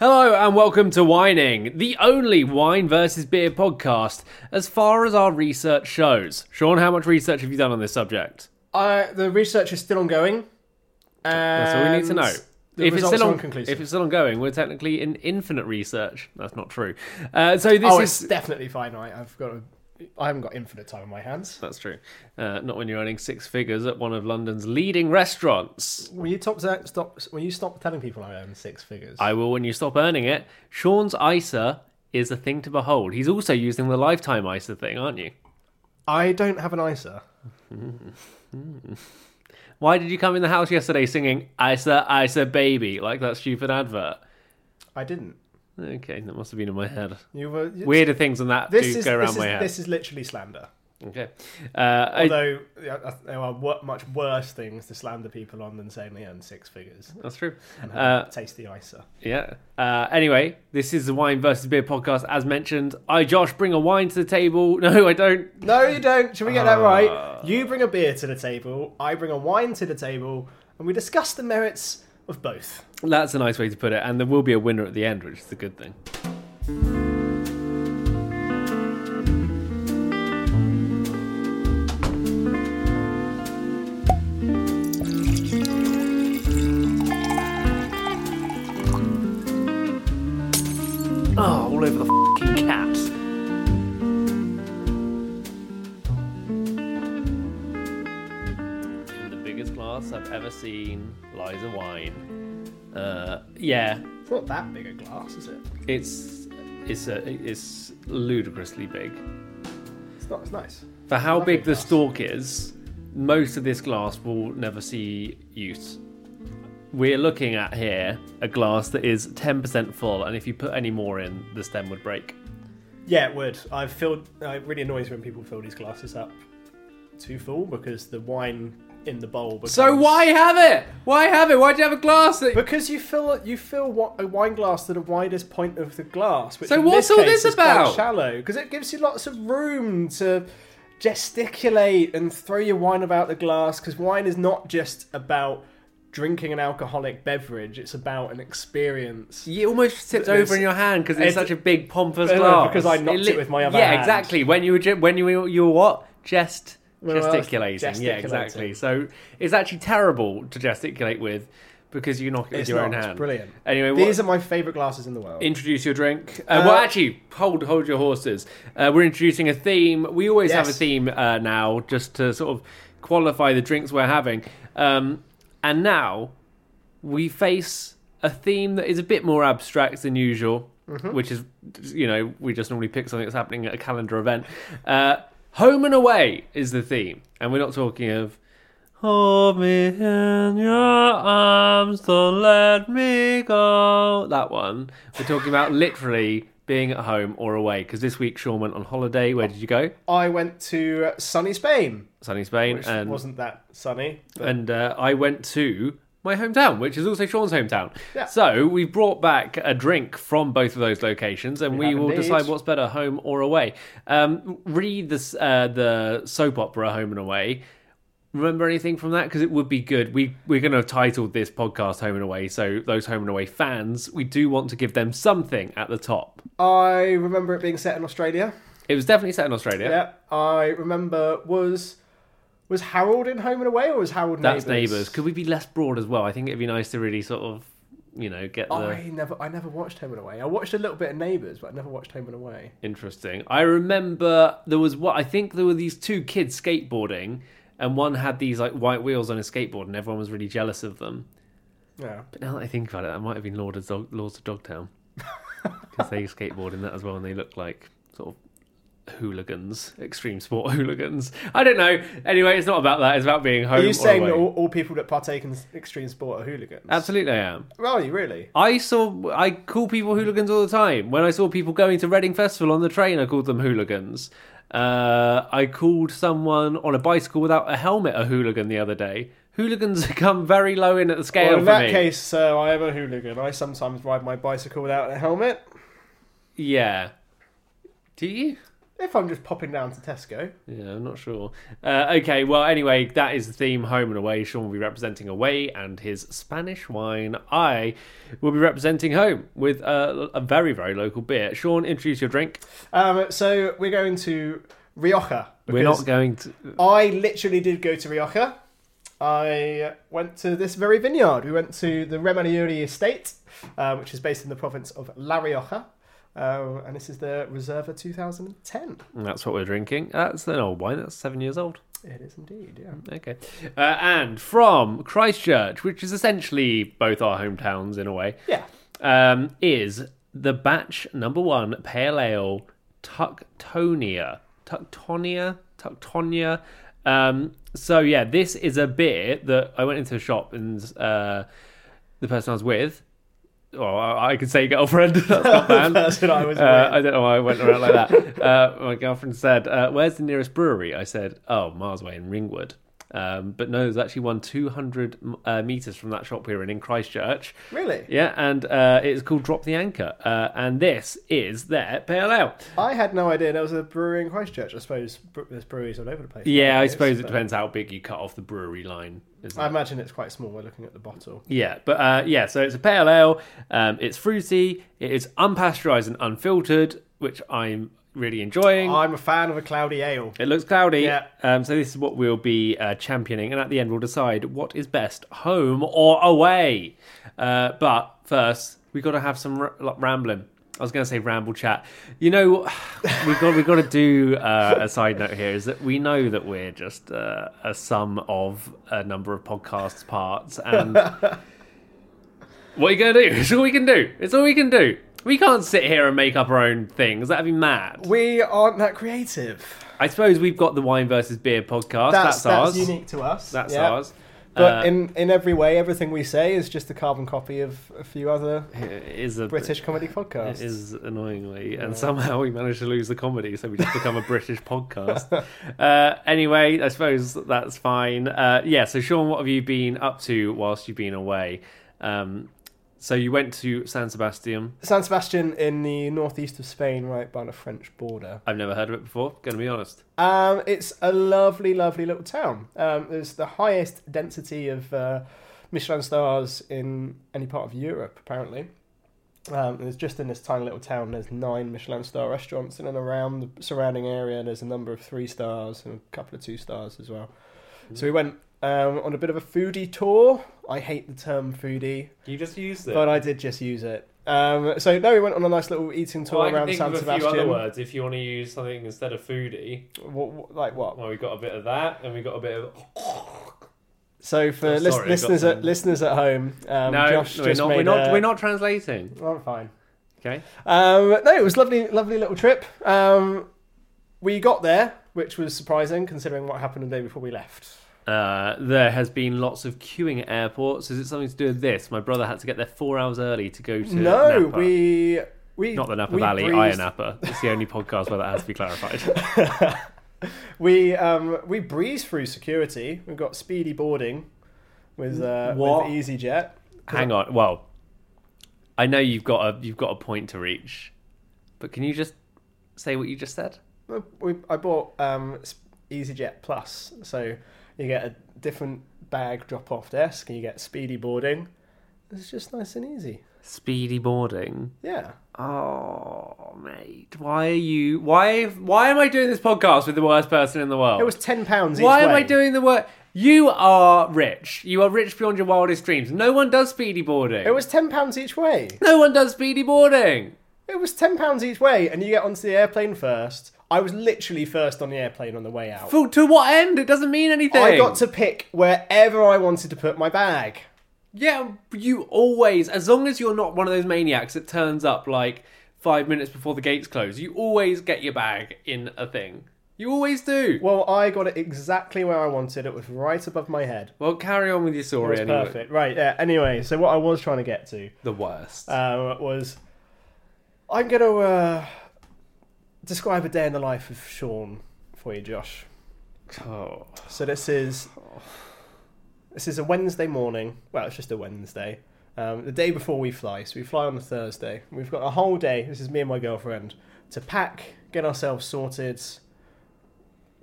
Hello and welcome to Whining, the only wine versus beer podcast, as far as our research shows. Sean, how much research have you done on this subject? Uh, the research is still ongoing. That's all we need to know. The if it's results still are on, inconclusive. if it's still ongoing, we're technically in infinite research. That's not true. Uh, so this oh, is it's definitely finite. I've got. A, I haven't got infinite time on my hands. that's true. Uh, not when you're earning six figures at one of London's leading restaurants. When you top, stop, when you stop telling people I earn six figures, I will when you stop earning it. Sean's ISA is a thing to behold. He's also using the lifetime ISA thing, aren't you? I don't have an ISA. Why did you come in the house yesterday singing "Isa, Isa, baby" like that stupid advert? I didn't. Okay, that must have been in my head. You were Weirder things than that This do is go around my is, head. this is literally slander. Okay. Uh, I- Although yeah, I- there are much worse things to slander people on than saying they earn six figures that's true. and Uh, tasty ISA. yeah. Uh, anyway, this is the Wine versus Beer podcast. As mentioned, I, Josh, bring a wine to the table. No, I don't. No, you don't. Should we get that Uh. right? You bring a beer to the table. I bring a wine to the table, and we discuss the merits of both. That's a nice way to put it. And there will be a winner at the end, which is a good thing. Seen lies a wine. Uh, yeah, It's not that big a glass, is it? it's it's a, it's ludicrously big It's not. It's nice. for how Lovely big the glass. stalk is. Most of this glass will never see use. We're looking at here a glass that is ten percent full, and if you put any more in, the stem would break. Yeah, it would. I've filled. It really annoys when people fill these glasses up too full because the wine in the bowl. Becomes... So why have it? Why have it? Why do you have a glass that? Because you fill you fill wa- a wine glass to the widest point of the glass. Which So in what's this all case this is quite about? Shallow, because it gives you lots of room to gesticulate and throw your wine about the glass. Because wine is not just about drinking an alcoholic beverage; it's about an experience. You almost tipped over in your hand because it's, it's- such a big pompous glass. because I knocked it with my other Yeah, hand. Yeah, exactly. When you were ge- when you were you were what? Just Gesticulating. Yeah, exactly. So it's actually terrible to gesticulate with because you knock it with your not. own It's hand. brilliant. Anyway, These what, are my favourite glasses in the world. introduce your drink. Uh, Uh, well, actually, hold hold your horses. Uh, we're introducing a theme. We always have a Yes. theme uh, now, just to sort of qualify the drinks we're having. Um, and now we face a theme that is a bit more abstract than usual, Mm-hmm. which is, you know, we just normally pick something that's happening at a calendar event. Uh, home and away is the theme, and we're not talking of. Hold me in your arms, don't let me go. That one. We're talking about literally being at home or away. Because this week Sean went on holiday. Where did you go? I went to sunny Spain, Sunny Spain. which and wasn't that sunny. but- and uh, I went to my hometown, which is also Sean's hometown. Yeah. So we've brought back a drink from both of those locations, and we, We will indeed. decide what's better, home or away. Um, read this, uh, the soap opera Home and Away. Remember anything from that? Because it would be good. We we're going to title this podcast Home and Away, so those Home and Away fans, we do want to give them something at the top. I remember it being set in Australia. It was definitely set in Australia. Yeah, I remember was Was Harold in Home and Away, or was Harold Neighbours? That's Neighbours? neighbours. Could we be less broad as well? I think it'd be nice to really sort of, you know, get the I never, I never watched Home and Away. I watched a little bit of Neighbours, but I never watched Home and Away. interesting. I remember there was what I think there were these two kids skateboarding, and one had these like white wheels on his skateboard, and everyone was really jealous of them. Yeah. But now that I think about it, that might have been Lord of Dog, Lords of Dogtown because they skateboard in that as well, and they look like sort of hooligans, extreme sport hooligans. I don't know. Anyway, it's not about that. It's about being home. Are you saying that all, all people that partake in extreme sport are hooligans? Absolutely, I am. Are you really? I saw. I call people hooligans all the time. When I saw people going to Reading Festival on the train, I called them hooligans. Uh, I called someone on a bicycle without a helmet a hooligan the other day. Hooligans come very low in at the scale Well, in that me. case, uh, I am a hooligan. I sometimes ride my bicycle without a helmet. yeah. Do you? If I'm just popping down to Tesco. Yeah, I'm not sure. Uh, okay, well, anyway, that is the theme home and away. Sean will be representing away and his Spanish wine. I will be representing home with a, a very, very local beer. Sean, introduce your drink. Um, so we're going to Rioja. We're not going to. I literally did go to Rioja. I went to this very vineyard. We went to the Remelluri estate, uh, which is based in the province of La Rioja. Um, and this is the Reserva 2010. That's what we're drinking. That's an old wine. That's seven years old. It is indeed, yeah. Okay. Uh, and from Christchurch, which is essentially both our hometowns in a way, Yeah. um, is the batch number one pale ale Tuctonia. Tuctonia? Tuctonia. Um, so, yeah, this is a beer that I went into a shop and uh, the person I was with, well, I could say girlfriend, that's not bad. person I was Uh. I don't know why I went around like that. Uh, my girlfriend said, uh, "Where's the nearest brewery?" I said, "Oh, miles away in Ringwood." Um, but no, there's actually one 200 uh, meters from that shop and in in Christchurch. Really? Yeah, and uh, it's called Drop the Anchor, uh, and this is their pale ale. I had no idea there was a brewery in Christchurch. I suppose there's breweries all over the place. Yeah, I suppose it but depends how big you cut off the brewery line. Isn't I it? imagine it's quite small. We're looking at the bottle. Yeah, but uh, yeah, so it's a pale ale. Um, it's fruity. It is unpasteurized and unfiltered, which I'm really enjoying. I'm a fan of a cloudy ale. It looks cloudy. Yeah. Um, so this is what we'll be uh, championing, and at the end we'll decide what is best, home or away. Uh, but first, we've got to have some r- rambling. I was going to say ramble chat. You know, we've got we've got to do uh, a side note here. Is that we know that we're just uh, a sum of a number of podcasts parts, and what are you going to do? It's all we can do. It's all we can do. We can't sit here and make up our own things. That'd be mad. We aren't that creative. I suppose we've got the wine versus beer podcast. That's, That's, that's, ours. unique to us. That's yeah. ours. But Uh, in, in every way, everything we say is just a carbon copy of a few other it is a British comedy It podcasts. is annoyingly, and somehow we managed to lose the comedy, so we just become a British podcast. Uh, anyway, I suppose that's fine. Uh, yeah. So, Sean, what have you been up to whilst you've been away? Um, so you went to San Sebastian. San Sebastian in the northeast of Spain, right by the French border. I've never heard of it before. Going to be honest. Um, it's a lovely, lovely little town. Um, there's the highest density of uh, Michelin stars in any part of Europe, apparently. Um, there's just in this tiny little town. There's nine Michelin star restaurants in and around the surrounding area. There's a number of three stars and a couple of two stars as well. So we went um, on a bit of a foodie tour. I hate the term foodie, You just used it. but I did just use it. Um, so no, we went on a nice little eating tour well, I can around think San of a Sebastian. few other words if you want to use something instead of foodie. What, what- like what? Well, we got a bit of that, and we got a bit of. So for Oh, sorry, listeners at listeners at home, um, no, Josh we're just not. made We're not. a- We're not translating. Oh, I'm fine. Okay. Um, no, it was lovely, lovely little trip. Um, we got there, which was surprising considering what happened the day before we left. Uh, there has been lots of queuing at airports. Is it something to do with this? My brother had to get there four hours early to go to. no, Napa. we we Not the Napa we Valley, breezed- Ayia Napa. It's the only podcast where that has to be clarified. We um we breezed through security. We've got speedy boarding with uh, What? with EasyJet. Hang on. Well, I know you've got a you've got a point to reach, but can you just say what you just said? We, I bought um, EasyJet Plus, so you get a different bag drop-off desk, and you get speedy boarding, It's just nice and easy. Speedy boarding. Yeah. Oh, mate, why are you? Why? Why am I doing this podcast with the worst person in the world? It was ten pounds. Why am. I doing the work? You are rich. You are rich beyond your wildest dreams. No one does speedy boarding. It was ten pounds each way. No one does speedy boarding. It was ten pounds each way, and you get onto the airplane first. I was literally first on the airplane on the way out. For, to what end? It doesn't mean anything. I got to pick wherever I wanted to put my bag. Yeah, you always, as long as you're not one of those maniacs that turns up like five minutes before the gates close, you always get your bag in a thing. You always do. Well, I got it exactly where I wanted. It was right above my head. Well, carry on with your It story was anyway. perfect. Right, yeah. Anyway, so what I was trying to get to The worst. uh, was I'm to uh, describe a day in the life of Sean for you, Josh. oh. So this is this is a Wednesday morning. Well, it's just a Wednesday. Um, the day before we fly, so we fly on a Thursday. We've got a whole day. This is me and my girlfriend to pack, get ourselves sorted.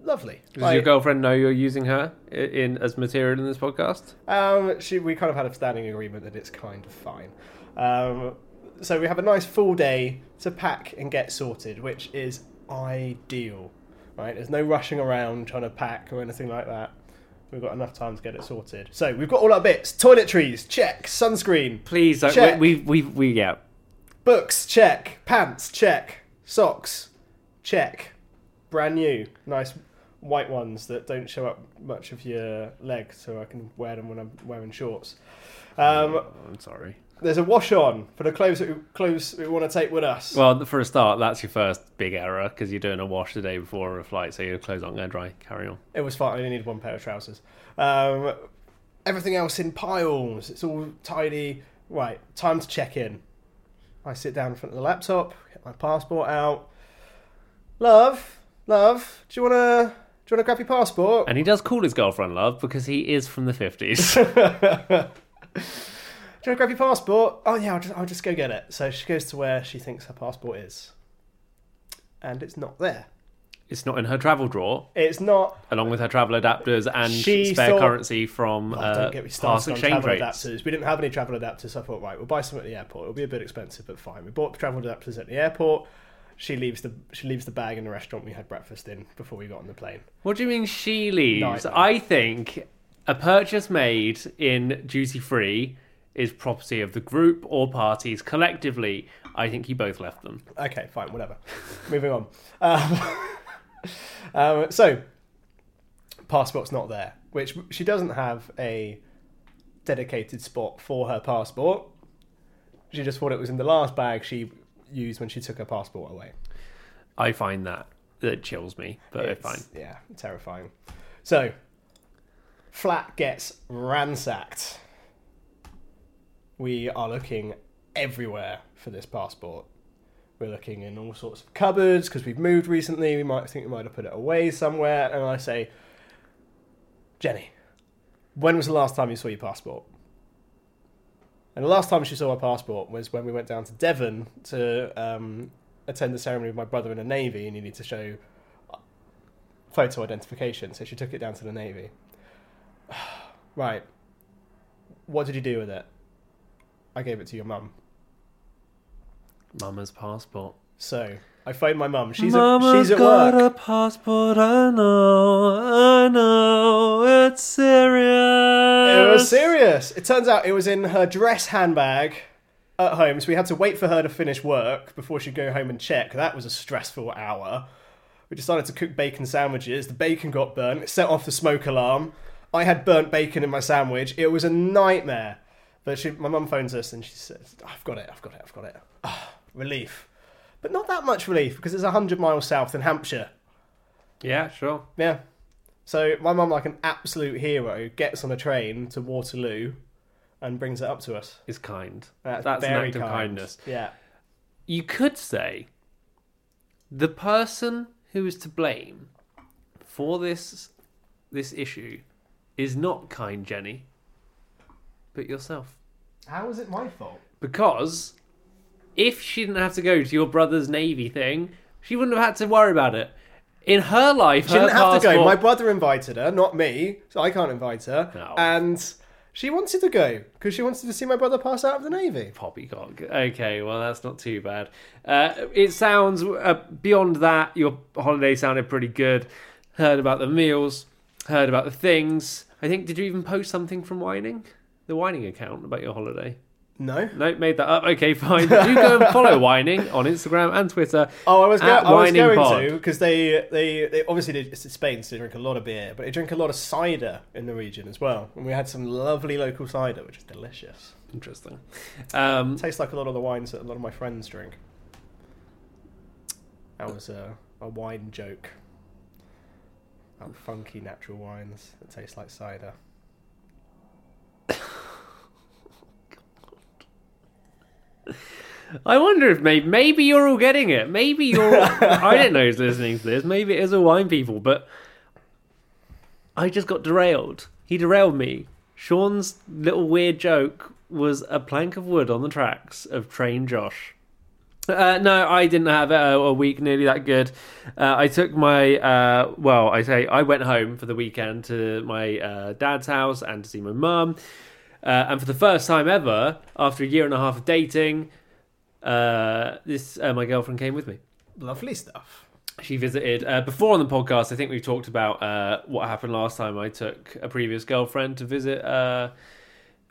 Lovely. Does Like, your girlfriend know you're using her i- in as material in this podcast? Um, she, we kind of had a standing agreement that it's kind of fine. Um, so we have a nice full day to pack and get sorted, which is ideal. Right? There's no rushing around trying to pack or anything like that. We've got enough time to get it sorted. So we've got all our bits: toiletries, check; sunscreen, Please, don't, Check. we, we, we, we, yeah. books, check; pants, check; socks, check. Brand new, nice white ones that don't show up much of your leg, so I can wear them when I'm wearing shorts. Um, Oh, I'm sorry. There's a wash on for the clothes that we, clothes we want to take with us. Well, for a start, that's your first big error because you're doing a wash the day before a flight, so your clothes aren't going to dry. Carry on. it was fine. I only needed one pair of trousers. Um, everything else in piles. It's all tidy. Right, time to check in. I sit down in front of the laptop, get my passport out. Love, love, do you wanna do you wanna grab your passport? And he does call his girlfriend love because he is from the 50s. Do you wanna grab your passport? Oh yeah, I'll just I'll just go get it. So she goes to where she thinks her passport is, and it's not there. it's not in her travel drawer, It's not along with her travel adapters and She spare thought- currency from Oh, uh, don't get me past started on exchange travel rates. adapters. We didn't have any travel adapters, so I thought, right, we'll buy some at the airport. It'll be a bit expensive, but fine. We bought travel adapters at the airport. She leaves the she leaves the bag in the restaurant we had breakfast in before we got on the plane. What do you mean she leaves? Nightmare. I think a purchase made in duty free is property of the group or parties collectively. I think you both left them. Okay, fine, whatever. Moving on. Um, um, so, passport's not there, which she doesn't have a dedicated spot for her passport. She just thought it was in the last bag she used when she took her passport away. I find that that chills me, but It's- fine. Yeah, terrifying. So, flat gets ransacked. We are looking everywhere for this passport. We're looking in all sorts of cupboards because we've moved recently. We might think we might have put it away somewhere. And I say, Jenny, when was the last time you saw your passport? And the last time she saw her passport was when we went down to Devon to um, attend the ceremony with my brother in the Navy, and you need to show photo identification. So she took it down to the Navy. right. What did you do with it? I gave it to your mum. Mama's passport. So I phoned my mum. She's Mama's at, she's at got work. a passport. I know. I know. It's serious. It was serious. It turns out it was in her dress handbag at home, so we had to wait for her to finish work before she'd go home and check. That was a stressful hour. We decided to cook bacon sandwiches. The bacon got burnt. It set off the smoke alarm. I had burnt bacon in my sandwich. It was a nightmare. But she, my mum phones us and she says, "I've got it. I've got it. I've got it." Ah, relief, but not that much relief because it's hundred miles south in Hampshire. Yeah, sure. Yeah. So my mum, like an absolute hero, gets on a train to Waterloo and brings it up to us. Is kind. That's, That's an act of kindness. Yeah. You could say the person who is to blame for this this issue is not kind Jenny, but yourself. How is it my fault? Because if she didn't have to go to your brother's navy thing, she wouldn't have had to worry about it. In her life, She her didn't have to go. passport- My brother invited her, not me, so I can't invite her. No. And She wanted to go because she wanted to see my brother pass out of the navy. Poppycock. Okay, well that's not too bad. Uh, it sounds uh, beyond that. Your holiday sounded pretty good. Heard about the meals. Heard about the things. I think. Did you even post something from Whining, the Whining account about your holiday? No. No, made that up. Okay, fine. Do go and follow Whining on Instagram and Twitter. Oh, I was, go- I was going Pod. to because they, they they obviously it's Spain, so they drink a lot of beer, but they drink a lot of cider in the region as well. And we had some lovely local cider, which is delicious. Interesting. Um, Tastes like a lot of the wines that a lot of my friends drink. That was a, a wine joke. About funky natural wines that taste like cider. I wonder if maybe maybe you're all getting it. Maybe you're. I don't know who's listening to this. Maybe it is all wine people, but I just got derailed. He derailed me. Sean's little weird joke was a plank of wood on the tracks of Train Josh. Uh, no, I didn't have a, a week nearly that good. Uh, I took my uh, well, I say I went home for the weekend to my uh, dad's house and to see my mum. Uh, and for the first time ever, after a year and a half of dating, uh, this uh, my girlfriend came with me. Lovely stuff. She visited uh, before on the podcast. I think we talked about uh, what happened last time. I took a previous girlfriend to visit uh,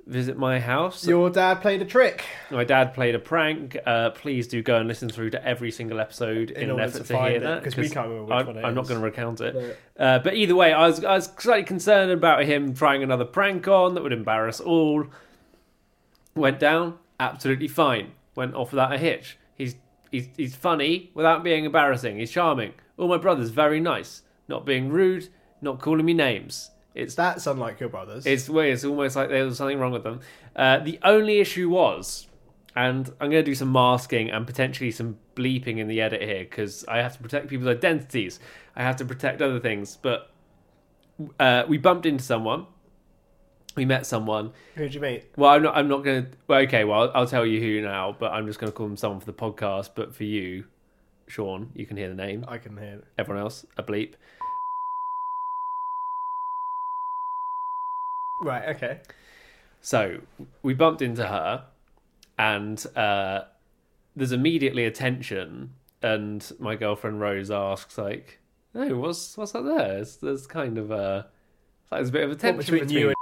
visit my house. Your dad played a trick. My dad played a prank. Uh, please do go and listen through to every single episode in, In an effort to to, hear it, that 'cause we can't remember which I'm, one it I'm not going to recount it. Uh, but either way, I was I was slightly concerned about him trying another prank on that would embarrass all. Went down absolutely fine. Went off without a hitch. He's he's he's funny without being embarrassing. He's charming. All my brothers very nice. Not being rude. Not calling me names. It's That's unlike your brothers. it's weird. It's almost like there was something wrong with them. Uh, the only issue was, and I'm going to do some masking and potentially some bleeping in the edit here because I have to protect people's identities. I have to protect other things. But uh, we bumped into someone. We met someone. Who'd you meet? Well, I'm not. I'm not going to. Well, okay. Well, I'll, I'll tell you who now. But I'm just going to call them someone for the podcast. But for you, Sean, you can hear the name. I can hear. Everyone else, a bleep. Right. Okay. So we bumped into her, and uh, there's immediately a tension. And my girlfriend Rose asks, like, "No, what's what's up there?" It's, there's kind of a like there's a bit of a tension between you and-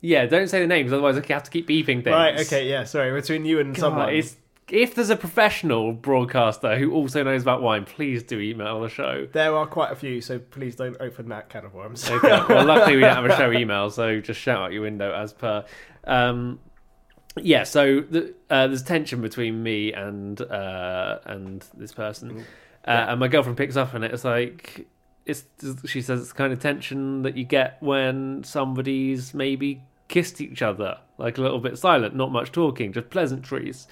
Yeah, don't say the names, otherwise I have to keep beeping things. Right. Okay. Yeah. Sorry. Between you and God, someone. it's, if there's a professional broadcaster who also knows about wine, please do email the show. There are quite a few, so please don't open that can of worms. Okay. Well, luckily we don't have a show email, so just shout out your window as per. Um, yeah. So the, uh, there's tension between me and uh, and this person, uh, and my girlfriend picks up on it. It's like it's. She says it's the kind of tension that you get when somebody's maybe kissed each other, like a little bit silent, not much talking, just pleasantries.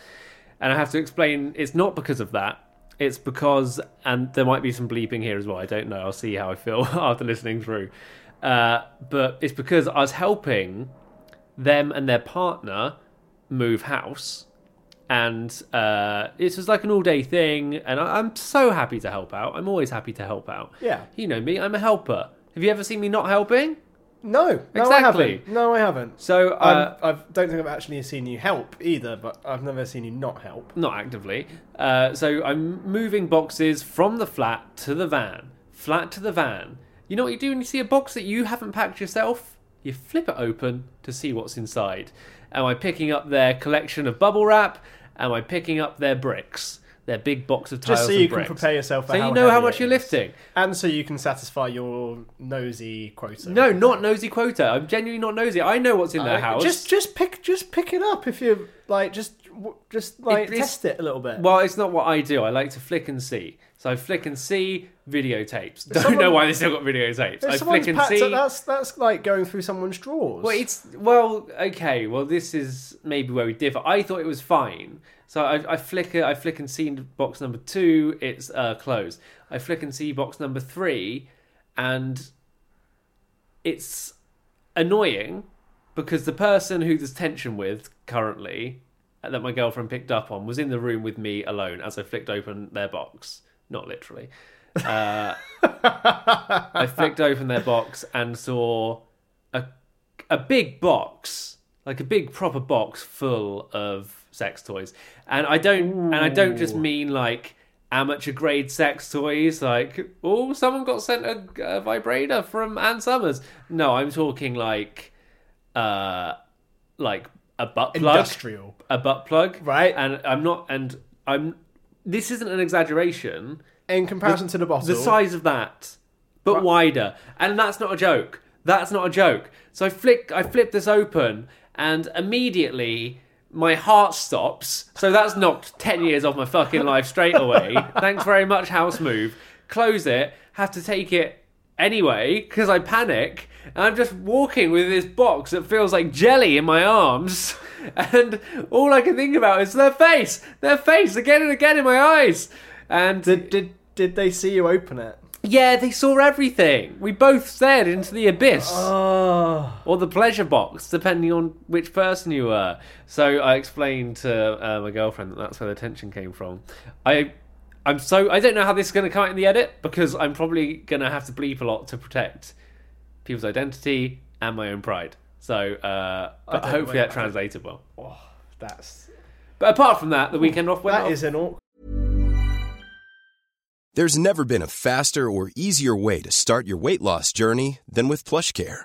And I have to explain it's not because of that. It's because, and there might be some bleeping here as well. I don't know. I'll see how I feel after listening through. Uh, but it's because I was helping them and their partner move house. And uh, it was like an all day thing. And I, I'm so happy to help out. I'm always happy to help out. Yeah. You know me, I'm a helper. Have you ever seen me not helping? No. No, Exactly. I haven't. No, I haven't. So, uh, I don't think I've actually seen you help either, but I've never seen you not help. not actively. Uh, so I'm moving boxes from the flat to the van, flat to the van. You know what you do when you see a box that you haven't packed yourself? You flip it open to see what's inside. Am I picking up their collection of bubble wrap? Am I picking up their bricks? Their big box of tiles Just so you can prepare yourself for So you know how much you're is. lifting. And so you can satisfy your nosy quota. No, not nosy quota. I'm genuinely not nosy. I know what's in their Uh, house. Just just pick just pick it up if you like just just like it's- test it a little bit. Well, it's not what I do. I like to flick and see. So I flick and see videotapes. Don't someone- know why they still got videotapes. I flick and see. it, that's that's like going through someone's drawers. Well, it's well, okay. Well, this is maybe where we differ. I thought it was fine. So I, I flick. I flick and see box number two. It's uh, closed. I flick and see box number three, and it's annoying because the person who there's tension with currently that my girlfriend picked up on was in the room with me alone as I flicked open their box. Not literally. Uh, I flicked open their box and saw a, a big box, like a big proper box full of sex toys, and I don't, and I don't just mean like amateur grade sex toys, like oh, someone got sent a, a vibrator from Ann Summers. No, I'm talking like, uh, like a butt plug, Industrial. a butt plug, Right. And I'm not, and I'm. This isn't an exaggeration In comparison to the bottle, the size of that, but wider, and that's not a joke. That's not a joke. So I flick, I flip this open, and immediately my heart stops. So that's knocked ten years off my fucking life straight away. Thanks very much, house move. Close it. Have to take it anyway because I panic. And I'm just walking with this box that feels like jelly in my arms, and all I can think about is their face, their face again and again in my eyes. And did did did they see you open it? yeah, they saw everything. We both stared into the abyss. Oh, Or the pleasure box, depending on which person you were. So I explained to uh, my girlfriend that that's where the tension came from. I, I'm so I don't know how this is going to come out in the edit because I'm probably going to have to bleep a lot to protect people's identity and my own pride. So, uh, but hopefully know. that translated well. Oh, that's But apart from that, the weekend off went that off. is an awkward. There's never been a faster or easier way to start your weight loss journey than with PlushCare.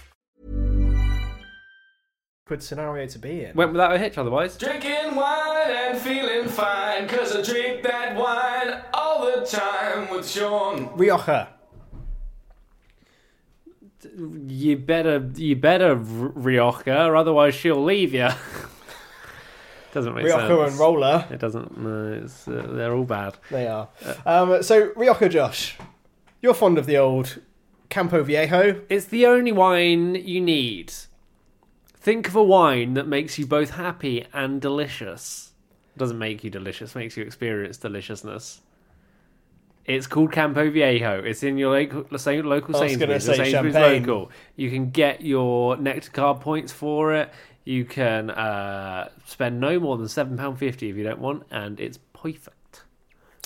Good scenario to be in. Went without a hitch otherwise. Drinking wine and feeling fine, cause I drink that wine all the time with Sean. Rioja. You better, you better, Rioja, or otherwise she'll leave you. Doesn't make Rioja sense. and Roller. It doesn't. No, it's, uh, they're all bad. They are. Um, so Rioja, Josh, you're fond of the old Campo Viejo. It's the only wine you need. Think of a wine that makes you both happy and delicious. Doesn't make you delicious, makes you experience deliciousness. It's called Campo Viejo. It's in your local, local I was gonna Sainsbury's. the say Sainsbury's champagne. local. You can get your Nectar card points for it. You can uh, spend no more than seven pound fifty if you don't want, and it's perfect.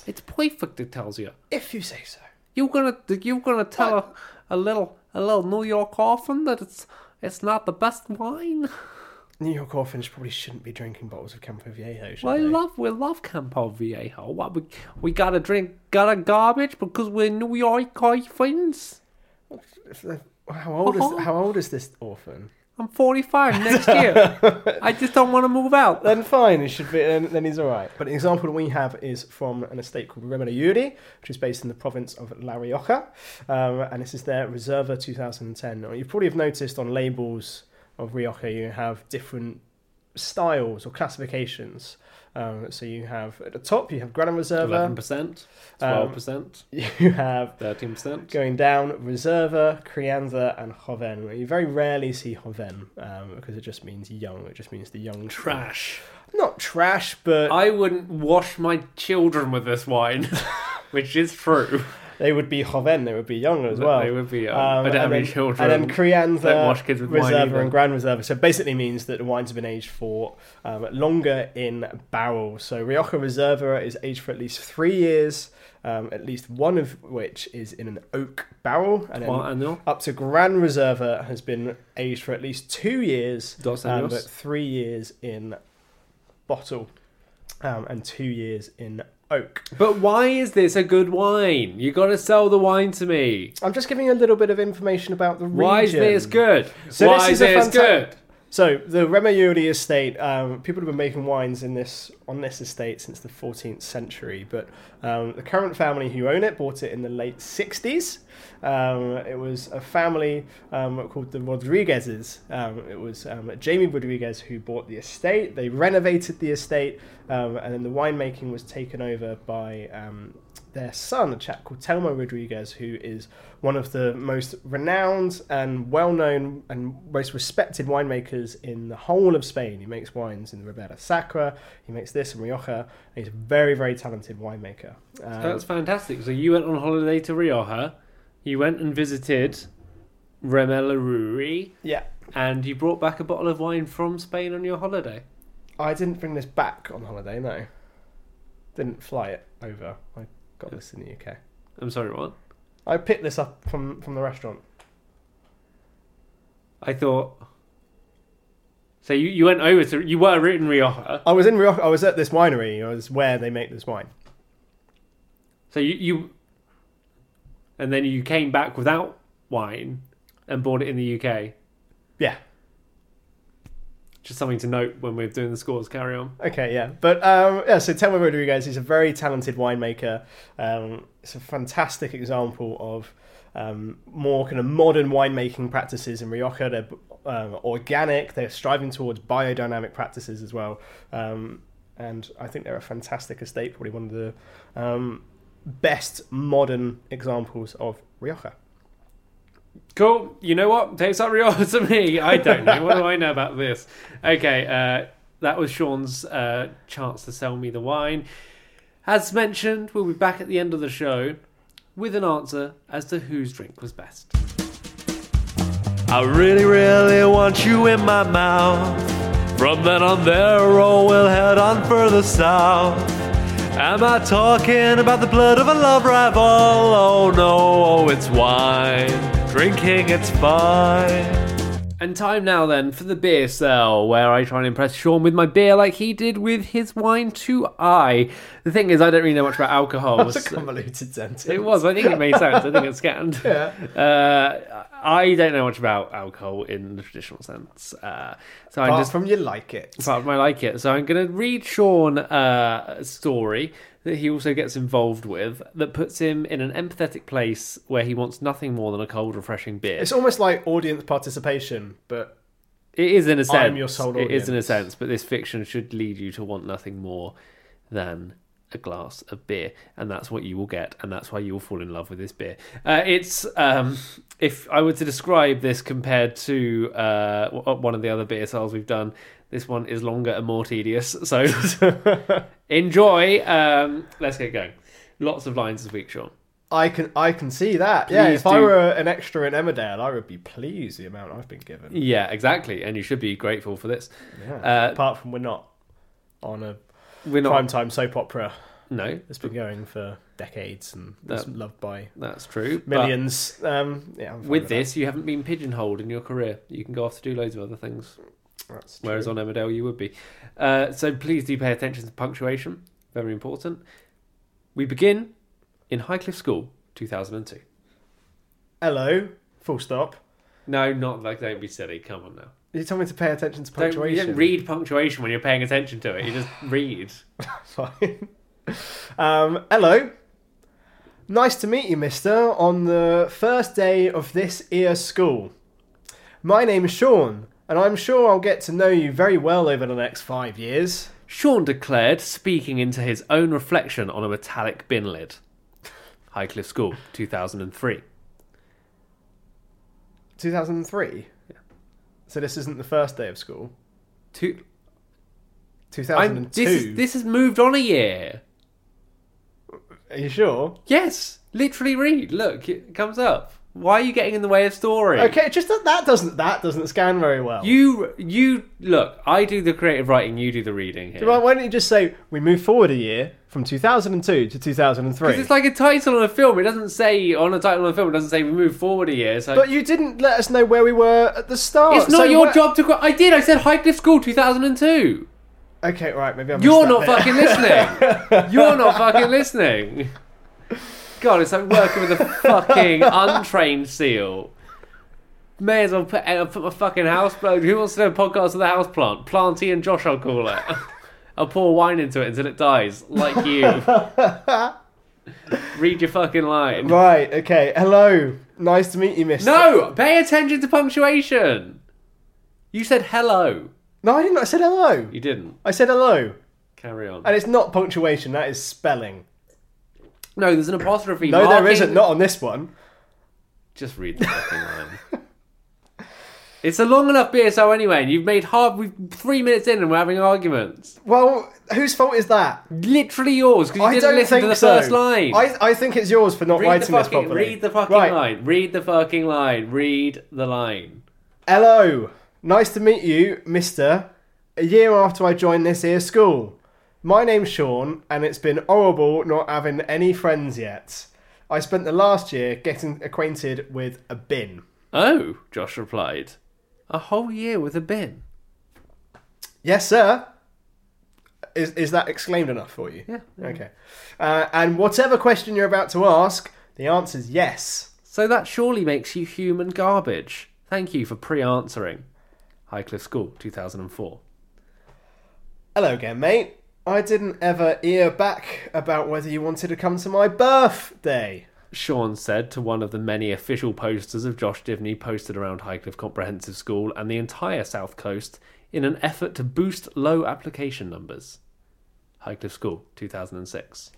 It's perfect. It tells you. If you say so. You're gonna you're gonna tell a, a little a little New York orphan that it's it's not the best wine. New York orphans probably shouldn't be drinking bottles of Campo Viejo. should Well, I they? love we love Campo Viejo. What we we gotta drink gotta garbage because we're New York orphans. How old is Uh-huh. how old is this orphan? I'm 45 next year. I just don't want to move out. Then fine, he should be. Then, then he's all right. But an example we have is from an estate called Remelluri, which is based in the province of La Rioja, um, and this is their Reserva 2010. You probably have noticed on labels of Rioja you have different styles or classifications. Um, so you have at the top you have Gran Reserva, 11%, Um, 12%, you have 13%. Going down, Reserva, Crianza, and Joven. You very rarely see Joven um, because it just means young. It just means the young. Trash. Not trash, but I wouldn't wash my children with this wine, which is true. They would be joven, they would be young as well. They would be young. Um, I don't have any then- children. And then Crianza, Don't wash kids with Reserva, and Grand Reserva. So basically means that the wines have been aged for um, longer in barrel. So Rioja Reserva is aged for at least three years, um, at least one of which is in an oak barrel, and then up to Grand Reserva has been aged for at least two years, um, but three years in bottle, um, and two years in oak. But why is this a good wine? You got to sell the wine to me. I'm just giving you a little bit of information about the region. Why is this good? So why this is is a this fanta- good? So the Remelluri estate, um, people have been making wines in this on this estate since the 14th century, but um, the current family who own it bought it in the late 60s. Um, it was a family um, called the Rodriguezes. Um, it was um, Jamie Rodriguez who bought the estate. They renovated the estate, and then the winemaking was taken over by their son, a chap called Telmo Rodriguez, who is one of the most renowned and well-known and most respected winemakers in the whole of Spain. He makes wines in the Ribera Sacra, he makes this in Rioja, and he's a very, very talented winemaker. Um, That's fantastic. So you went on holiday to Rioja, you went and visited Remelluri, yeah, and you brought back a bottle of wine from Spain on your holiday. I didn't bring this back on holiday, no. Didn't fly it over. I got this in the UK. I'm sorry, what? I picked this up from, from the restaurant. I thought. So you, you went over to you were in Rioja. I was in Rioja, I was at this winery, I was where they make this wine. So you you, and then you came back without wine and bought it in the UK. Yeah. Just something to note when we're doing the scores. Carry on. Okay, yeah, but um, yeah. So Telmo Rodriguez is a very talented winemaker. Um, it's a fantastic example of um, more kind of modern winemaking practices in Rioja. They're um, organic. They're striving towards biodynamic practices as well. Um, and I think they're a fantastic estate. Probably one of the um, best modern examples of Rioja. Cool. You know what? Takes like Rioja to me. I don't know. what do I know about this? Okay, uh, that was Sean's uh, chance to sell me the wine. As mentioned, we'll be back at the end of the show with an answer as to whose drink was best. I really, really want you in my mouth. From then on there, oh, we'll head on further south. Am I talking about the blood of a love rival? Oh no, oh, it's wine. Drinking, it's fine. And time now then for the beer cell, where I try and impress Sean with my beer like he did with his wine to I. The thing is, I don't really know much about alcohol. That was a convoluted sentence. It was. I think it made sense. I think it's scanned. Yeah. Uh, I don't know much about alcohol in the traditional sense. Uh, so I'm Apart just from you like it. apart from I like it. So I'm going to read Sean uh, a story that he also gets involved with that puts him in an empathetic place where he wants nothing more than a cold, refreshing beer. It's almost like audience participation, but It is in a sense. I'm your sole audience. It is in a sense, but this fiction should lead you to want nothing more than a glass of beer, and that's what you will get, and that's why you will fall in love with this beer. Uh, it's um, if I were to describe this compared to uh, one of the other beer sales we've done, this one is longer and more tedious. So enjoy. Um, let's get going. Lots of lines this week, Sean. I can I can see that. yeah, Please if I were an extra in Emmerdale, I would be pleased the amount I've been given. Yeah, exactly, and you should be grateful for this. Yeah. Uh, Apart from we're not on a We're not. primetime soap opera No, it's been going for decades and That- loved by that's true. millions. Um, yeah, with that. this, you haven't been pigeonholed in your career. You can go off to do loads of other things. That's Whereas true. on Emmerdale, you would be. Uh, so please do pay attention to punctuation. Very important. We begin in Highcliffe School, 2002. hello, full stop. No, not like don't be silly. Come on now. You told me to pay attention to Don't, you punctuation. don't read punctuation when you're paying attention to it. You just read. Fine. um, hello. Nice to meet you, mister, on the first day of this year's school. My name is Sean, and I'm sure I'll get to know you very well over the next five years. Sean declared, speaking into his own reflection on a metallic bin lid. Highcliffe School, 2003. 2003? Yeah. So this isn't the first day of school? Two, 2002? This, is, this has moved on a year. Are you sure? Yes, Literally read. Look, it comes up. Why are you getting in the way of story? Okay, just that that doesn't that doesn't scan very well. You you look. I do the creative writing. You do the reading here. Why why don't you just say we move forward a year from 2002 to 2003? Because it's like a title on a film. It doesn't say on a title on a film. It doesn't say we move forward a year. So but you didn't let us know where we were at the start. it's not so your where- job to. Go- I did. I said Highcliffe School 2002. Okay, right, maybe I'm. You're not fucking listening. You're not fucking listening. God, it's like working with a fucking untrained seal. May as well put, uh, put my fucking house plant. Who wants to do a podcast of the house plant? Planty and Josh, I'll call it. I'll pour wine into it until it dies, like you. Read your fucking line. Right. Okay. Hello. Nice to meet you, Mister. No, pay attention to punctuation. You said hello. No, I didn't. I said hello. You didn't. I said hello, Carry on. and it's not punctuation. That is spelling. No, there's an apostrophe. No, there marking- isn't. Not on this one. Just read the fucking line. It's a long enough BSO anyway, and you've made hard. We've three minutes in, and we're having arguments. Well, whose fault is that? Literally yours because you I didn't don't listen think to the so. first line. I, I think it's yours for not read writing the this properly. read the fucking right. line. Read the fucking line. Read the line. Hello. Nice to meet you, Mister. A year after I joined this here school. My name's Sean, and it's been horrible not having any friends yet. I spent the last year getting acquainted with a bin. Oh, Josh replied. A whole year with a bin. Yes, sir. Is is that exclaimed enough for you? Yeah. Okay. Uh, and whatever question you're about to ask, the answer's yes. So that surely makes you human garbage. Thank you for pre-answering. Highcliffe School, 2004. Hello again, mate. I didn't ever ear back about whether you wanted to come to my birthday. Sean said to one of the many official posters of Josh Divney posted around Highcliffe Comprehensive School and the entire South Coast in an effort to boost low application numbers. Highcliffe School, 2006.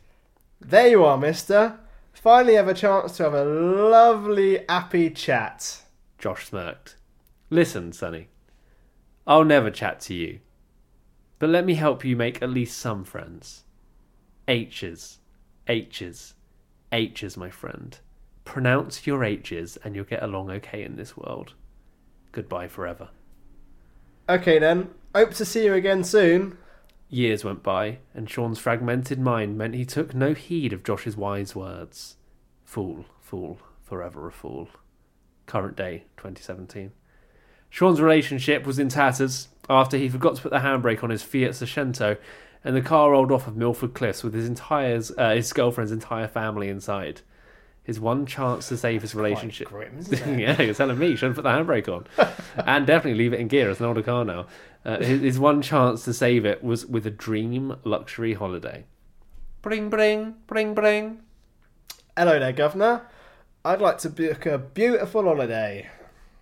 There you are, mister. Finally have a chance to have a lovely, happy chat. Josh smirked. Listen, Sonny, I'll never chat to you, but let me help you make at least some friends. H's, H's, H's, my friend. Pronounce your H's and you'll get along okay in this world. Goodbye forever. Okay then. Hope to see you again soon. Years went by, and Sean's fragmented mind meant he took no heed of Josh's wise words. Fool, fool, forever a fool. Current day, 2017. Sean's relationship was in tatters after he forgot to put the handbrake on his Fiat Seicento, and the car rolled off of Milford Cliffs with his entire, uh, his girlfriend's entire family inside. His one chance to save his relationship. grim, yeah, you're telling me. You should have put the handbrake on, and definitely leave it in gear. It's an older car now. Uh, his, his one chance to save it was with a dream luxury holiday. Bring, bring, bring, bring. Hello there, Governor. I'd like to book a beautiful holiday.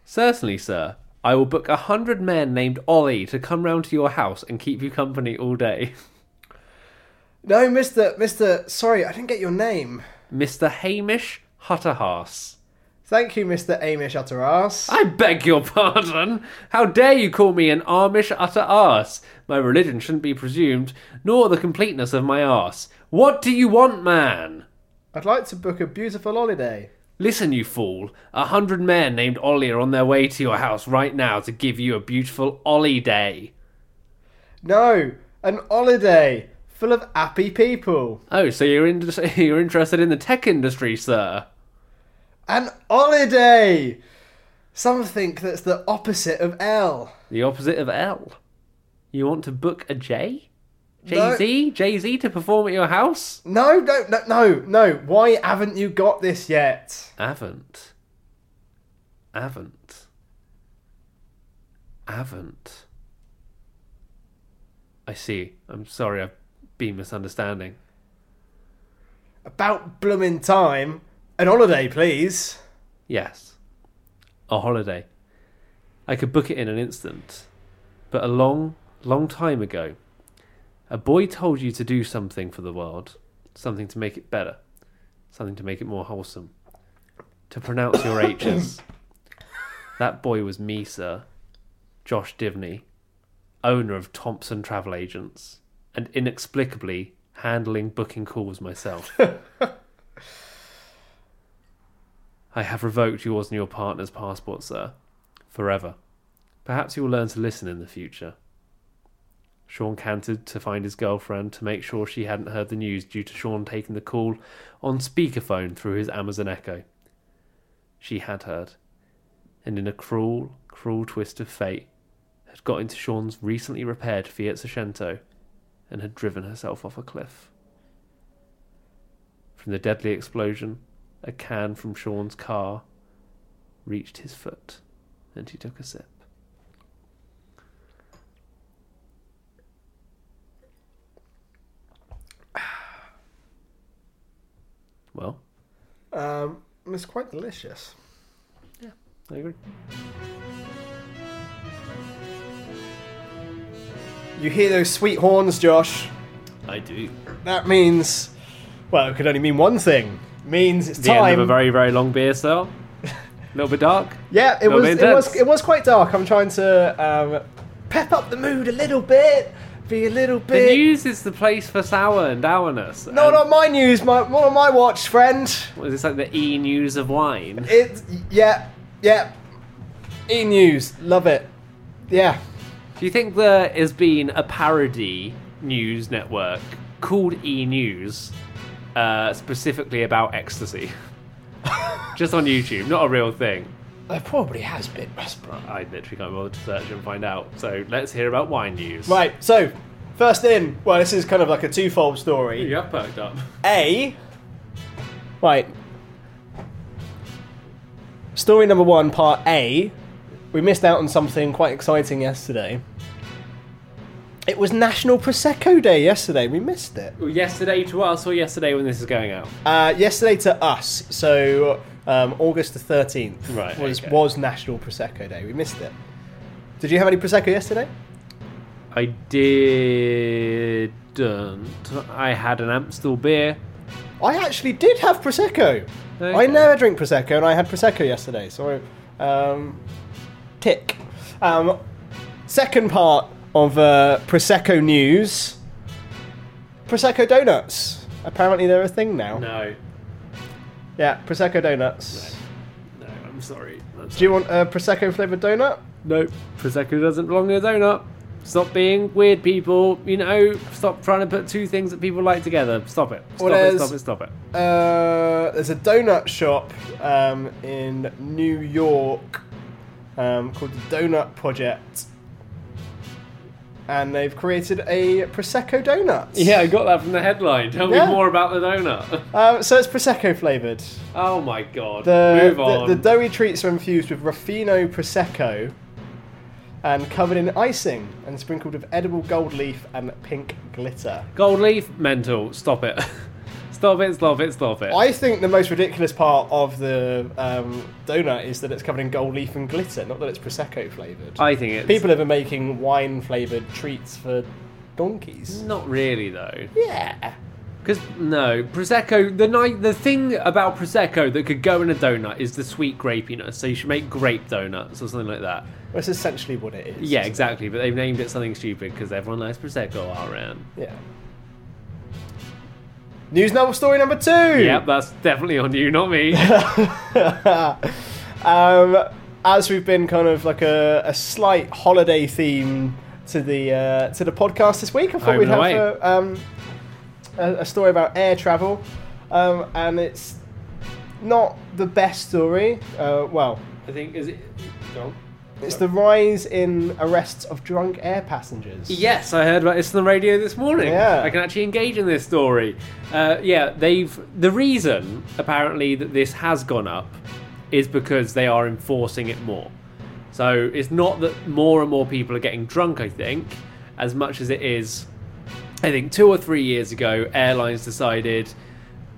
Certainly, sir. I will book a hundred men named Ollie to come round to your house and keep you company all day. No, Mister, Mister. Sorry, I didn't get your name. Mr. Hamish Hutterhass. Thank you, Mister Amish Utterass. I beg your pardon. How dare you call me an Amish utter arse? My religion shouldn't be presumed, nor the completeness of my arse. What do you want, man? I'd like to book a beautiful holiday. Listen, you fool. A hundred men named Ollie are on their way to your house right now to give you a beautiful Ollie day. No, an holiday full of happy people. Oh, so you're in, you're interested in the tech industry, sir? An holiday. Something that's the opposite of L. The opposite of L. You want to book a J? No. Jay Z? Jay Z to perform at your house? No, no, no, no, no. Why haven't you got this yet? Haven't. Haven't. Haven't. I see. I'm sorry, I've been misunderstanding. About bloomin' time. An holiday, please. Yes. A holiday. I could book it in an instant. But a long, long time ago, a boy told you to do something for the world, something to make it better, something to make it more wholesome, to pronounce your H's. that boy was me, sir, Josh Divney, owner of Thompson Travel Agents, and inexplicably handling booking calls myself. I have revoked yours and your partner's passport, sir. Forever. Perhaps you will learn to listen in the future. Sean cantered to find his girlfriend to make sure she hadn't heard the news due to Sean taking the call on speakerphone through his Amazon Echo. She had heard, and in a cruel, cruel twist of fate, had got into Sean's recently repaired Fiat Seicento and had driven herself off a cliff. From the deadly explosion, a can from Sean's car reached his foot, and he took a sip. Well, Um, it's quite delicious. Yeah, I agree. You hear those sweet horns, Josh? I do. That means, well, it could only mean one thing. It means it's The time. end of a very, very long beer sale. A little bit dark. yeah, it was. It was. It was quite dark. I'm trying to um, pep up the mood a little bit. Be a little The bit. news is the place for sour and dourness. No, not my news. My, not on my watch, friend. What is this like the e news of wine? It. Yeah. Yeah. E News. Love it. Yeah. Do you think there has been a parody news network called E News uh, specifically about ecstasy? Just on YouTube, not a real thing. There probably has been. I literally can't bother to search and find out. So let's hear about wine news. Right. So, first in. Well, this is kind of like a twofold story. You have perked up. A. Right. Story number one, part A. We missed out on something quite exciting yesterday. It was National Prosecco Day yesterday. We missed it. Yesterday to us or yesterday when this is going out? Uh, yesterday to us, so um, August the thirteenth Right, was okay. was National Prosecco Day. We missed it. Did you have any prosecco yesterday? I didn't. I had an Amstel beer. I actually did have prosecco. I never drink prosecco, and I had prosecco yesterday. So, um, tick. Um, second part of uh, prosecco news: prosecco donuts. Apparently, they're a thing now. No, Yeah, prosecco donuts. no, I'm sorry. I'm Do you want a prosecco flavored donut? No, Prosecco doesn't belong in a donut. Stop being weird, people. You know, stop trying to put two things that people like together. Stop it. Stop Well, it. Stop it. Stop it. Uh, there's a donut shop um, in New York um, called the Donut Project, and they've created a prosecco donut. Yeah, I got that from the headline. Tell Yeah. me more about the donut. Um, so it's prosecco flavored. oh my god. The, Move the on. the doughy treats are infused with Ruffino prosecco and covered in icing and sprinkled with edible gold leaf and pink glitter. Gold leaf, mental. Stop it. stop it. Stop it. Stop it. I think the most ridiculous part of the um, donut is that it's covered in gold leaf and glitter, not that it's prosecco flavored. I think it's People have been making wine flavored treats for donkeys. not really though. Yeah. Because no, prosecco. The night, the thing about prosecco that could go in a donut is the sweet grapiness. So you should make grape donuts or something like that. Well, it's essentially what it is. Yeah, exactly. But they've named it something stupid because everyone likes prosecco all around. Yeah. News novel story number two. Yep, that's definitely on you, not me. Um, as we've been kind of like a, a slight holiday theme to the uh, to the podcast this week, I thought Home we'd have a, um, a, a story about air travel, um, and it's not the best story. Uh, well, I think is it. Go on. It's the rise in arrests of drunk air passengers. Yes, I heard about this on the radio this morning. Yeah. I can actually engage in this story. Uh, yeah, they've the reason apparently that this has gone up is because they are enforcing it more. So it's not that more and more people are getting drunk. I think as much as it is. I think two or three years ago, airlines decided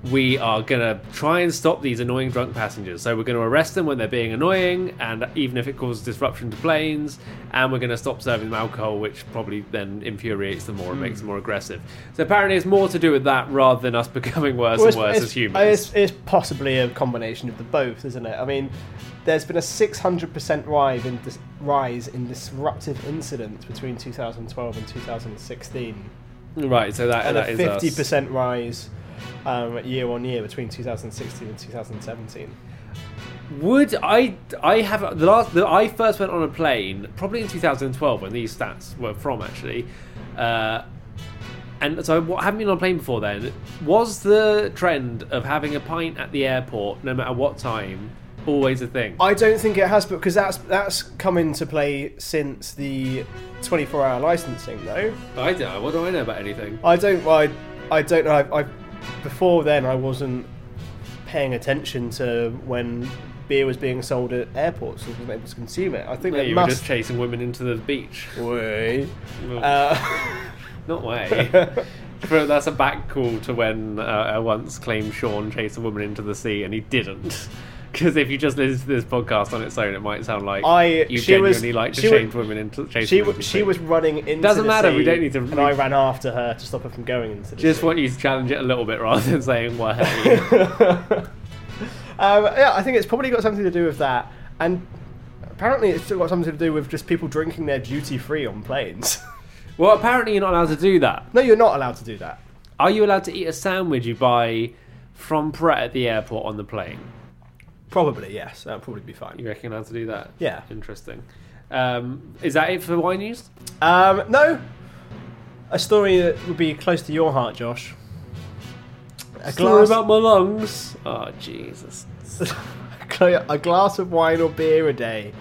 we are going to try and stop these annoying drunk passengers. So we're going to arrest them when they're being annoying, and even if it causes disruption to planes, and we're going to stop serving them alcohol, which probably then infuriates them more and makes them more aggressive. So apparently, it's more to do with that rather than us becoming worse Well, and worse as humans. It's, it's possibly a combination of the both, isn't it? I mean, there's been a 600% rise in dis- rise in disruptive incidents between 2012 and 2016, right, so that, and that a is 50% rise um, year on year between 2016 and 2017. Would I? I have the last. The, I first went on a plane probably in 2012 when these stats were from actually. Uh, and so what haven't been on a plane before then. Was the trend of having a pint at the airport, no matter what time, always a thing? I don't think it has, because that's that's come into play since the 24-hour licensing, though. I don't. What do I know about anything? I don't. I, I don't know. I, I before then I wasn't paying attention to when beer was being sold at airports and wasn't able to consume it. I think Yeah, it you were must. just chasing women into the beach. Way. Uh, Not way. but that's a back call to when uh, I once claimed Sean chased a woman into the sea and he didn't. Because if you just listen to this podcast on its own, it might sound like I- you she was- genuinely like to change women into chase she women she was running into. Doesn't matter, we don't need to- And I ran after her to stop her from going into the Just sea. want you to challenge it a little bit rather than saying, hey. Um, yeah, I think it's probably got something to do with that, and apparently it's still got something to do with just people drinking their duty free on planes. well, apparently you're not allowed to do that. no, you're not allowed to do that. Are you allowed to eat a sandwich you buy from Pret at the airport on the plane? Probably yes, that'd probably be fine. You reckon you're to do that? Yeah. Interesting. Um, is that it for wine news? Um, no, a story that would be close to your heart, Josh. A Story glass, about my lungs. Oh, Jesus. a glass of wine or beer a day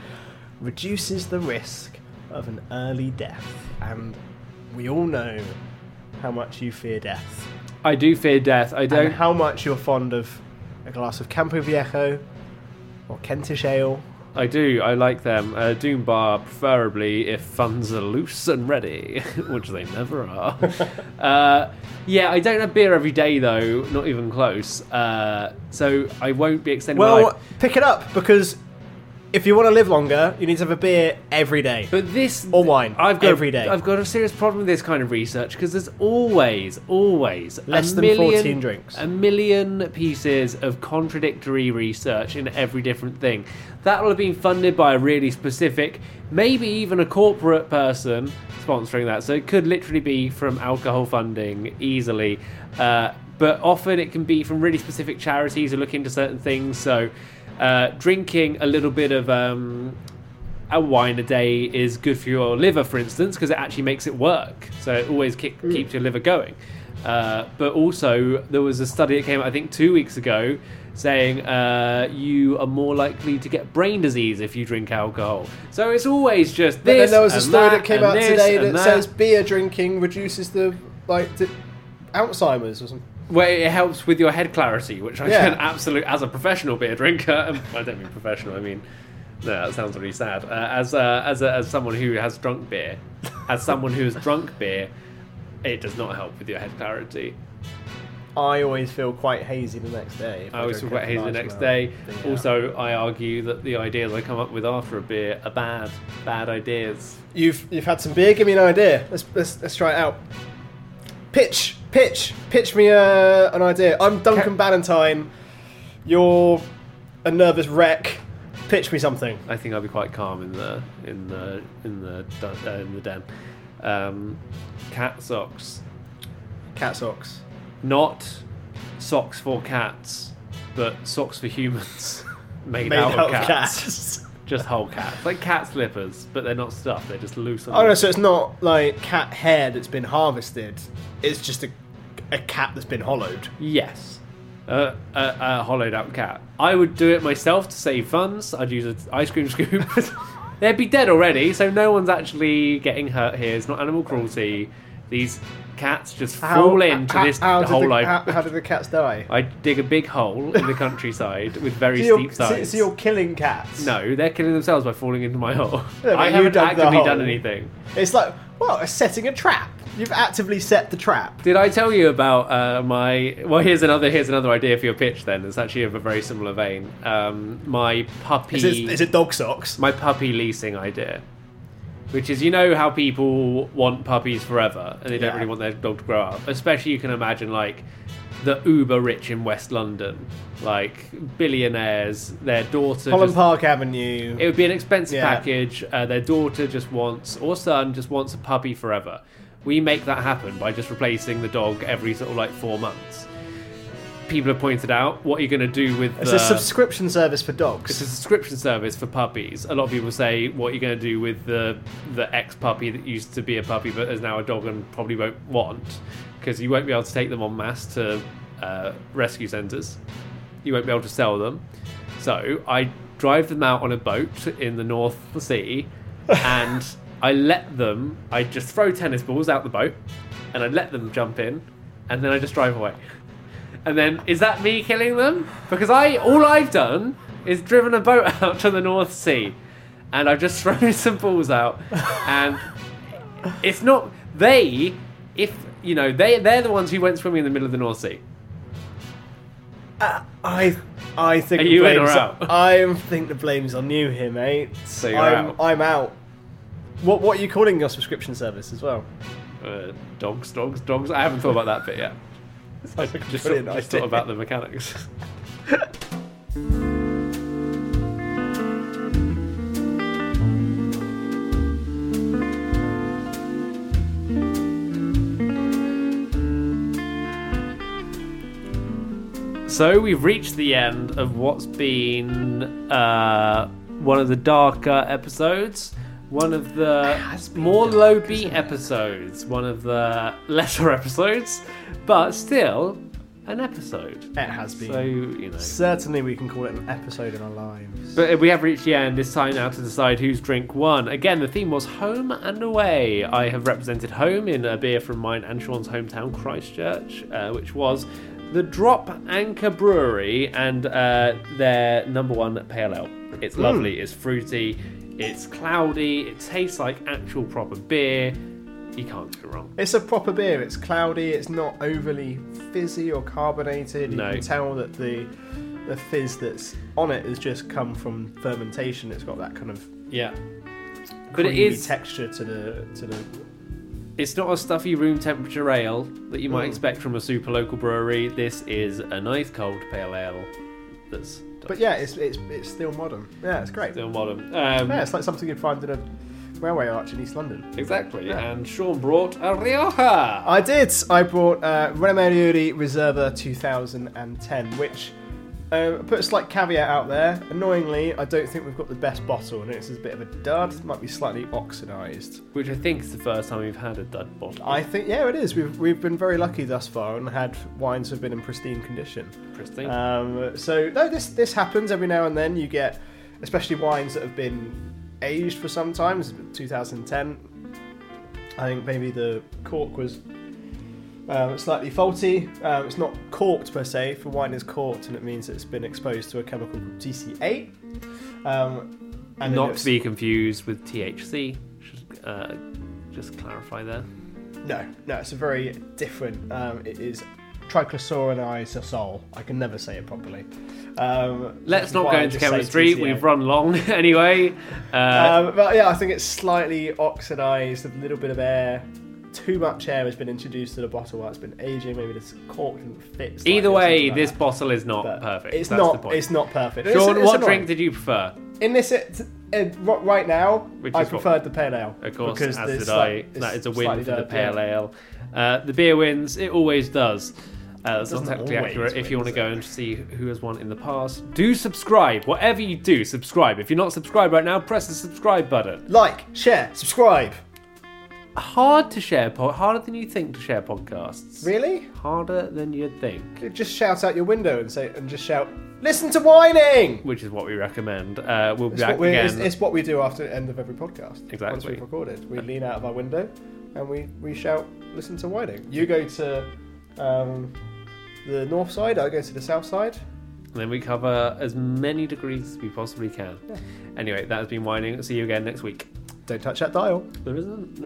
reduces the risk of an early death, and we all know how much you fear death. I do fear death. I don't. how much you're fond of a glass of Campo Viejo or Kentish ale. I do. I like them. Uh, Doom Bar, preferably if funds are loose and ready, which they never are. uh, yeah, I don't have beer every day though, not even close. Uh, so I won't be extending my Well, life. pick it up because if you want to live longer, you need to have a beer every day. But this Or wine, I've got every day. I've got a serious problem with this kind of research because there's always, always Less than million, 14 drinks. a million pieces of contradictory research in every different thing. That will have been funded by a really specific, maybe even a corporate person sponsoring that. So it could literally be from alcohol funding easily. Uh, but often it can be from really specific charities who look into certain things. So uh, drinking a little bit of um, a wine a day is good for your liver, for instance, because it actually makes it work. So it always keep, keeps your liver going. Uh, but also, there was a study that came out, I think, two weeks ago, saying uh, you are more likely to get brain disease if you drink alcohol. So it's always just But this. then there was a story that, came out today and that, says beer drinking reduces the like the Alzheimer's or something. Well, it helps with your head clarity, which I Yeah. can absolutely, as a professional beer drinker, um, I don't mean professional, I mean, no, that sounds really sad. Uh, as uh, as a, as someone who has drunk beer, as someone who has drunk beer, it does not help with your head clarity. I always feel quite hazy the next day. if I always feel quite hazy the next day. Also, I argue that the ideas I come up with after a beer are bad, bad ideas. You've you've had some beer. Give me an idea. Let's let's, let's try it out. Pitch, pitch, pitch me uh, an idea. I'm Duncan Bannatyne. You're a nervous wreck. Pitch me something. I think I'll be quite calm in the in the in the uh, in the den. Um, cat socks. Cat socks. not socks for cats, but socks for humans made, Made out, out of cats. cats. Just whole cats, like cat slippers, but they're not stuffed. They're just loose. Oh no, so it's not like cat hair that's been harvested. It's just a, a cat that's been hollowed. yes, uh, a, a hollowed out cat. I would do it myself to save funds. I'd use an ice cream scoop. They'd be dead already, so no one's actually getting hurt here. It's not animal cruelty. These cats just fall into how- this how did hole. the, I how, how did the cats die? I dig a big hole in the countryside with very So you're, steep so, sides. so you're killing cats. No, they're killing themselves by falling into my hole. Yeah, but I you haven't dug the actively done anything. It's like well, setting a trap. You've actively set the trap. Did I tell you about uh, my? Well, here's another. Here's another idea for your pitch. Then it's actually of a very similar vein. Um, my puppy. Is it, is it dog socks? my puppy leasing idea, which is you know how people want puppies forever and they don't Yeah. really want their dog to grow up. Especially you can imagine like the uber rich in West London, like billionaires. Their daughter. Holland just- Park Avenue. It would be an expensive Yeah. package. Uh, their daughter just wants, or son just wants a puppy forever. We make that happen by just replacing the dog every sort of like four months. people have pointed out, what you're you going to do with It's the a subscription service for dogs. It's a subscription service for puppies. A lot of people say, "What you're you going to do with the the ex puppy that used to be a puppy but is now a dog and probably won't want?" Because you won't be able to take them en masse to uh, rescue centres. You won't be able to sell them. So I drive them out on a boat in the North Sea, and I let them. I just throw tennis balls out the boat, and I let them jump in, and then I just drive away. And then is that me killing them? Because I all I've done is driven a boat out to the North Sea, and I've just thrown some balls out, and it's not they. If you know they they're the ones who went swimming in the middle of the North Sea. I I think Are the you in or blame's- out? I think the blame's on you here, mate. So you're I'm, out. I'm out. What what are you calling your subscription service as well? Uh, dogs, dogs, dogs. I haven't thought about that bit yet. I just, brilliant just thought about the mechanics. So we've reached the end of what's been uh, one of the darker episodes, one of the more low beat episodes, one of the lesser episodes, but still an episode. It has been. So you know. Certainly, we can call it an episode in our lives. But we have reached the end. It's time now to decide whose drink won. Again, the theme was home and away. I have represented home in a beer from mine and Sean's hometown, Christchurch, uh, which was the Drop Anchor Brewery and uh, their number one pale ale. It's lovely. It's fruity. It's cloudy. It tastes like actual proper beer. You can't go wrong. It's a proper beer. It's cloudy. It's not overly fizzy or carbonated. You No. can tell that the the fizz that's on it has just come from fermentation. It's got that kind of Yeah. But it is texture to the to the. It's not a stuffy room temperature ale that you might Mm. expect from a super local brewery. This is a nice cold pale ale that's But yeah, it's it's it's still modern. Yeah, it's great. still modern. Um, Yeah, it's like something you'd find in a railway arch in East London. Exactly. Yeah. And Sean brought a Rioja. I did. I brought uh, Remelluri Reserva 2010, which uh, put a slight caveat out there. Annoyingly, I don't think we've got the best bottle, and it's a bit of a dud. It might be slightly oxidised. Which I think is the first time we've had a dud bottle. I think, yeah, it is. We've we've been very lucky thus far and had wines have been in pristine condition. Pristine. Um, so no, this this happens every now and then. You get, especially wines that have been aged for some time. 2010. I think maybe the cork was um, slightly faulty. Um, it's not corked per se. For wine is corked, and it means it's been exposed to a chemical called TCA. Um, and Not to be confused with THC. Should uh, just clarify there. No, no, it's a very different. Um, it is triclosuronizosol. I can never say it properly. Um, Let's not go into chemistry. TCA. We've run long anyway. Uh, Um, but yeah, I think it's slightly oxidized, a little bit of air. Too much air has been introduced to the bottle while it's been aging. Maybe this cork didn't fit. either way, like this that. bottle is not But perfect. It's That's the not. point. It's not perfect. Sean, It's- it's what annoying. drink did you prefer? In this, it, uh, ro- right now, Which I is what- preferred the pale ale. Of course, because as it's did I. it's That is a win slightly for the pale yeah. ale. Uh, the beer wins. It always does. Uh, that's not doesn't technically always accurate. If you want to go and see who has won in the past, do subscribe. Whatever you do, subscribe. If you're not subscribed right now, press the subscribe button. Like, share, subscribe. Hard to share, po- harder than you think to share podcasts. Really? Harder than you'd think, Just shout out your window and say, and just shout, "Listen to whining." which is what we recommend. Uh, we'll be It's back what, we again. it's, it's what we do after the end of every podcast. Once Exactly. we've recorded, we lean out of our window and we, we shout, "Listen to whining." You go to um, the north side. I go to the south side. and then we cover as many degrees as we possibly can. Anyway, that has been whining. See you again next week. Don't touch that dial. There isn't.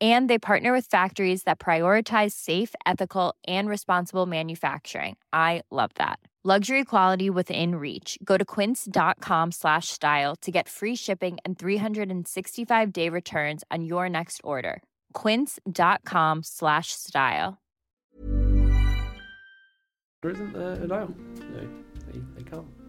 And they partner with factories that prioritize safe, ethical, and responsible manufacturing. I love that. Luxury quality within reach. Go to quince.com slash style to get free shipping and 365 day returns on your next order. Quince.com slash style. Or isn't uh, there? No, no, they, they can't.